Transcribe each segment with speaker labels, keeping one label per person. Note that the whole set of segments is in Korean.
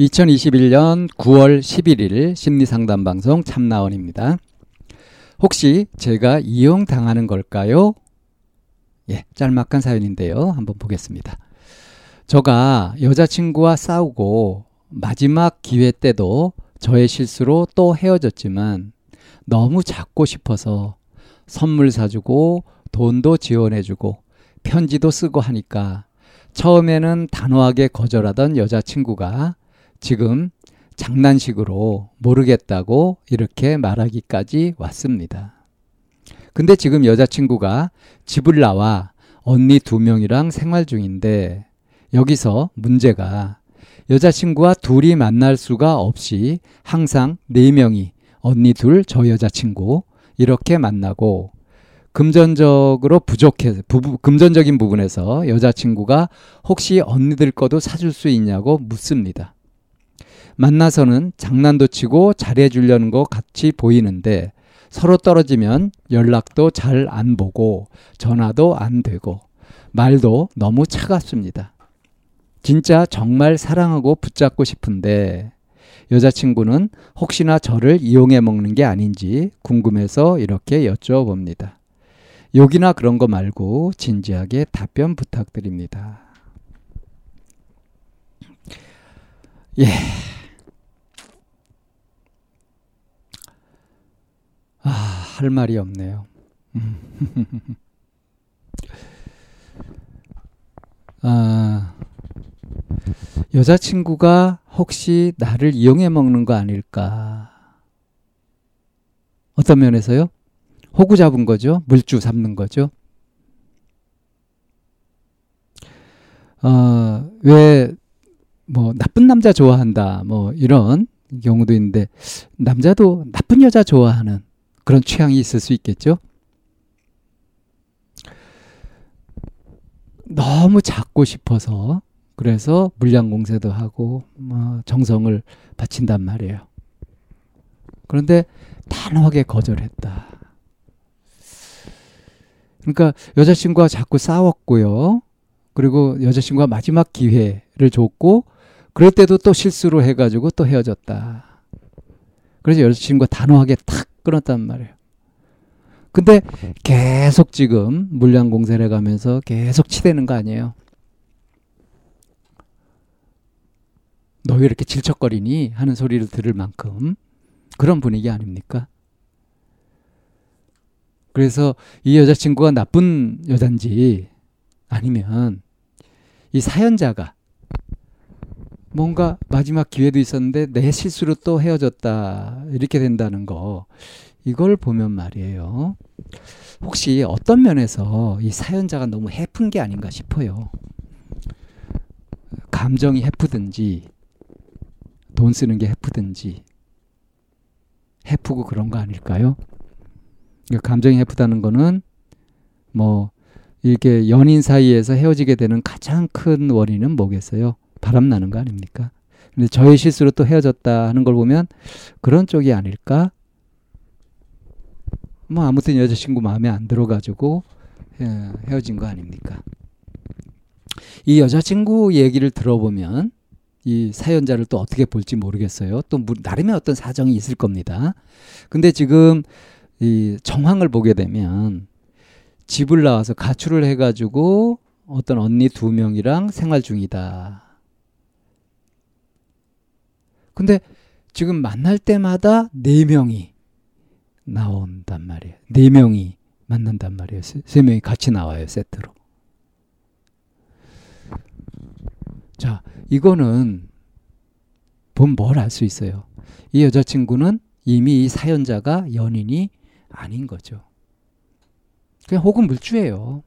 Speaker 1: 2021년 9월 11일 심리상담 방송 참나원입니다. 혹시 제가 이용당하는 걸까요? 예, 짤막한 사연인데요. 한번 보겠습니다. 저가 여자친구와 싸우고 마지막 기회 때도 저의 실수로 또 헤어졌지만 너무 잡고 싶어서 선물 사주고 돈도 지원해주고 편지도 쓰고 하니까 처음에는 단호하게 거절하던 여자친구가 지금 장난식으로 모르겠다고 이렇게 말하기까지 왔습니다. 근데 지금 여자친구가 집을 나와 언니 두 명이랑 생활 중인데 여기서 문제가 여자친구와 둘이 만날 수가 없이 항상 네 명이 언니 둘, 저 여자친구 이렇게 만나고 금전적으로 부족해 부부, 금전적인 부분에서 여자친구가 혹시 언니들 거도 사줄 수 있냐고 묻습니다. 만나서는 장난도 치고 잘해 주려는 것 같이 보이는데 서로 떨어지면 연락도 잘 안 보고 전화도 안 되고 말도 너무 차갑습니다. 진짜 정말 사랑하고 붙잡고 싶은데 여자친구는 혹시나 저를 이용해 먹는 게 아닌지 궁금해서 이렇게 여쭤봅니다. 욕이나 그런 거 말고 진지하게 답변 부탁드립니다. 예. 아, 할 말이 없네요. 아, 여자친구가 혹시 나를 이용해 먹는 거 아닐까? 어떤 면에서요? 호구 잡은 거죠. 물주 잡는 거죠. 어, 왜, 뭐, 나쁜 남자 좋아한다, 뭐, 이런 경우도 있는데, 남자도 나쁜 여자 좋아하는 그런 취향이 있을 수 있겠죠? 너무 작고 싶어서, 그래서 물량 공세도 하고, 뭐, 정성을 바친단 말이에요. 그런데 단호하게 거절했다. 그러니까 여자친구와 자꾸 싸웠고요. 그리고 여자친구가 마지막 기회를 줬고 그럴 때도 또 실수로 해가지고 또 헤어졌다. 그래서 여자친구가 단호하게 탁 끊었단 말이에요. 근데 계속 지금 물량 공세를 해가면서 계속 치대는 거 아니에요. 너 왜 이렇게 질척거리니? 하는 소리를 들을 만큼 그런 분위기 아닙니까? 그래서 이 여자친구가 나쁜 여잔지 아니면 이 사연자가 뭔가 마지막 기회도 있었는데 내 실수로 또 헤어졌다 이렇게 된다는 거 이걸 보면 말이에요. 혹시 어떤 면에서 이 사연자가 너무 해픈 게 아닌가 싶어요. 감정이 해프든지 돈 쓰는 게 해프든지 해프고 그런 거 아닐까요? 그러니까 감정이 해프다는 거는 뭐 이렇게 연인 사이에서 헤어지게 되는 가장 큰 원인은 뭐겠어요? 바람 나는 거 아닙니까? 근데 저의 실수로 또 헤어졌다 하는 걸 보면 그런 쪽이 아닐까? 뭐 아무튼 여자친구 마음에 안 들어가지고 헤어진 거 아닙니까? 이 여자친구 얘기를 들어보면 이 사연자를 또 어떻게 볼지 모르겠어요. 또 나름의 어떤 사정이 있을 겁니다. 근데 지금 이 정황을 보게 되면 집을 나와서 가출을 해가지고 어떤 언니 두 명이랑 생활 중이다. 근데 지금 만날 때마다 네 명이 나온단 말이에요. 네 명이 만난단 말이에요. 세, 세 명이 같이 나와요, 세트로. 자, 이거는 보면 뭘 알 수 있어요. 이 여자친구는 이미 이 사연자가 연인이 아닌 거죠. 그냥 혹은 물주예요.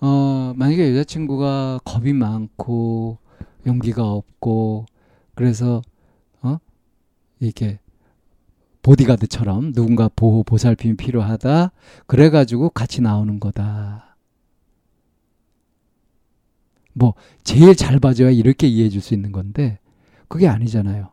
Speaker 1: 어, 만약에 여자친구가 겁이 많고 용기가 없고 그래서 어 이렇게 보디가드처럼 누군가 보호 보살핌이 필요하다 그래 가지고 같이 나오는 거다. 뭐 제일 잘 봐줘야 이렇게 이해해 줄 수 있는 건데 그게 아니잖아요.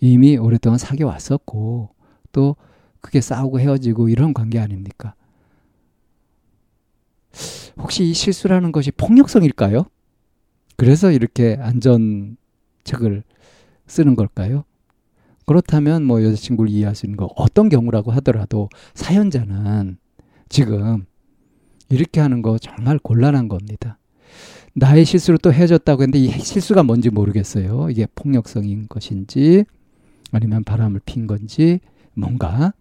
Speaker 1: 이미 오랫동안 사귀어 왔었고 또 그게 싸우고 헤어지고 이런 관계 아닙니까? 혹시 이 실수라는 것이 폭력성일까요? 그래서 이렇게 안전책을 쓰는 걸까요? 그렇다면 뭐 여자친구를 이해할 수 있는 거 어떤 경우라고 하더라도 사연자는 지금 이렇게 하는 거 정말 곤란한 겁니다. 나의 실수로 또 헤어졌다고 했는데 이 실수가 뭔지 모르겠어요. 이게 폭력성인 것인지 아니면 바람을 핀 건지 뭔가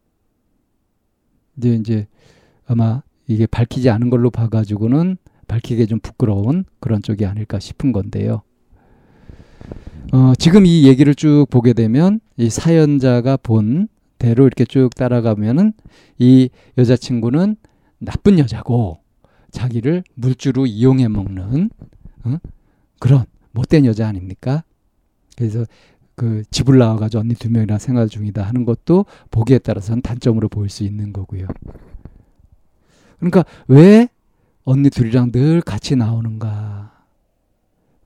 Speaker 1: 이제 이제 아마 이게 밝히지 않은 걸로 봐가지고는 밝히기 좀 부끄러운 그런 쪽이 아닐까 싶은 건데요. 어, 지금 이 얘기를 쭉 보게 되면 이 사연자가 본 대로 이렇게 쭉 따라가면은 이 여자친구는 나쁜 여자고 자기를 물주로 이용해 먹는 어? 그런 못된 여자 아닙니까? 그래서 그 집을 나와가지고 언니 두 명이랑 생활 중이다 하는 것도 보기에 따라서는 단점으로 보일 수 있는 거고요. 그러니까 왜 언니 둘이랑 늘 같이 나오는가?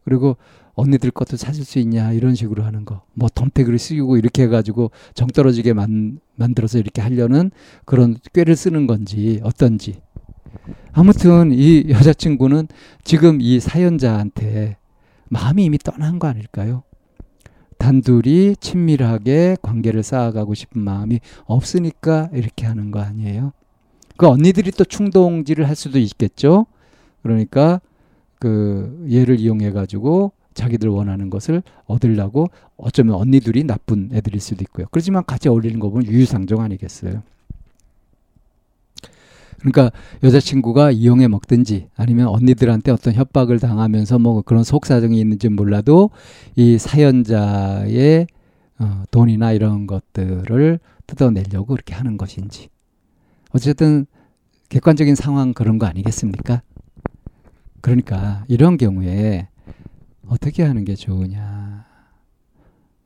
Speaker 1: 그리고 언니들 것도 찾을 수 있냐 이런 식으로 하는 거. 뭐 덤태기를 쓰고 이렇게 해가지고 정 떨어지게 만, 만들어서 이렇게 하려는 그런 꾀를 쓰는 건지 어떤지. 아무튼 이 여자친구는 지금 이 사연자한테 마음이 이미 떠난 거 아닐까요? 단둘이 친밀하게 관계를 쌓아가고 싶은 마음이 없으니까 이렇게 하는 거 아니에요? 그 언니들이 또 충동질을 할 수도 있겠죠. 그러니까 그 얘를 이용해 가지고 자기들 원하는 것을 얻으려고 어쩌면 언니들이 나쁜 애들일 수도 있고요. 그렇지만 같이 어울리는 거 보면 유유상종 아니겠어요. 그러니까 여자친구가 이용해 먹든지 아니면 언니들한테 어떤 협박을 당하면서 뭐 그런 속사정이 있는지 몰라도 이 사연자의 어, 돈이나 이런 것들을 뜯어내려고 그렇게 하는 것인지 어쨌든 객관적인 상황 그런 거 아니겠습니까? 그러니까 이런 경우에 어떻게 하는 게 좋으냐.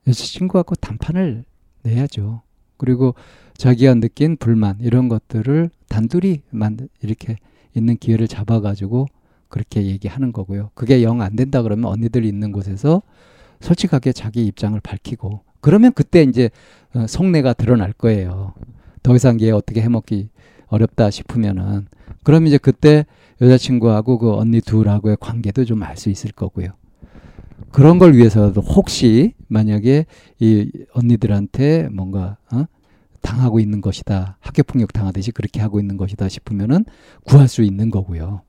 Speaker 1: 여자친구하고 단판을 내야죠. 그리고 자기가 느낀 불만 이런 것들을 단둘이 만 이렇게 있는 기회를 잡아가지고 그렇게 얘기하는 거고요. 그게 영 안 된다 그러면 언니들 있는 곳에서 솔직하게 자기 입장을 밝히고 그러면 그때 이제 어, 속내가 드러날 거예요. 더 이상 얘 어떻게 해먹기 어렵다 싶으면은 그럼 이제 그때 여자친구하고 그 언니 둘하고의 관계도 좀 알 수 있을 거고요. 그런 걸 위해서도 혹시 만약에 이 언니들한테 뭔가 어? 당하고 있는 것이다. 학교 폭력 당하듯이 그렇게 하고 있는 것이다 싶으면은 구할 수 있는 거고요.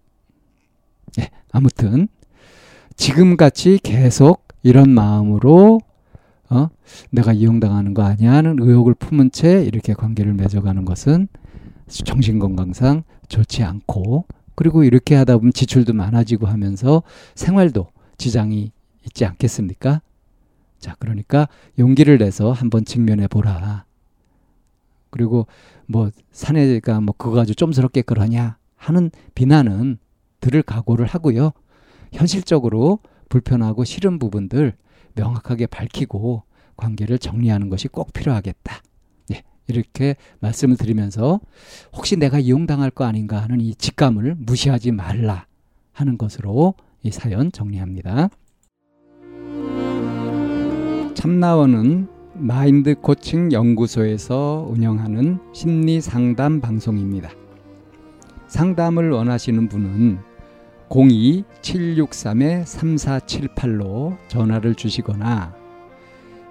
Speaker 1: 예, 아무튼 지금 같이 계속 이런 마음으로 어? 내가 이용당하는 거 아니야 하는 의혹을 품은 채 이렇게 관계를 맺어가는 것은 정신건강상 좋지 않고 그리고 이렇게 하다 보면 지출도 많아지고 하면서 생활도 지장이 있지 않겠습니까? 자, 그러니까 용기를 내서 한번 직면해 보라. 그리고 뭐 사내가 뭐 그거 가지고 좀스럽게 그러냐 하는 비난은 들을 각오를 하고요. 현실적으로 불편하고 싫은 부분들 명확하게 밝히고 관계를 정리하는 것이 꼭 필요하겠다. 예, 이렇게 말씀을 드리면서 혹시 내가 이용당할 거 아닌가 하는 이 직감을 무시하지 말라 하는 것으로 이 사연 정리합니다. 참나원은 마인드 코칭 연구소에서 운영하는 심리 상담 방송입니다. 상담을 원하시는 분은 02-763-3478로 전화를 주시거나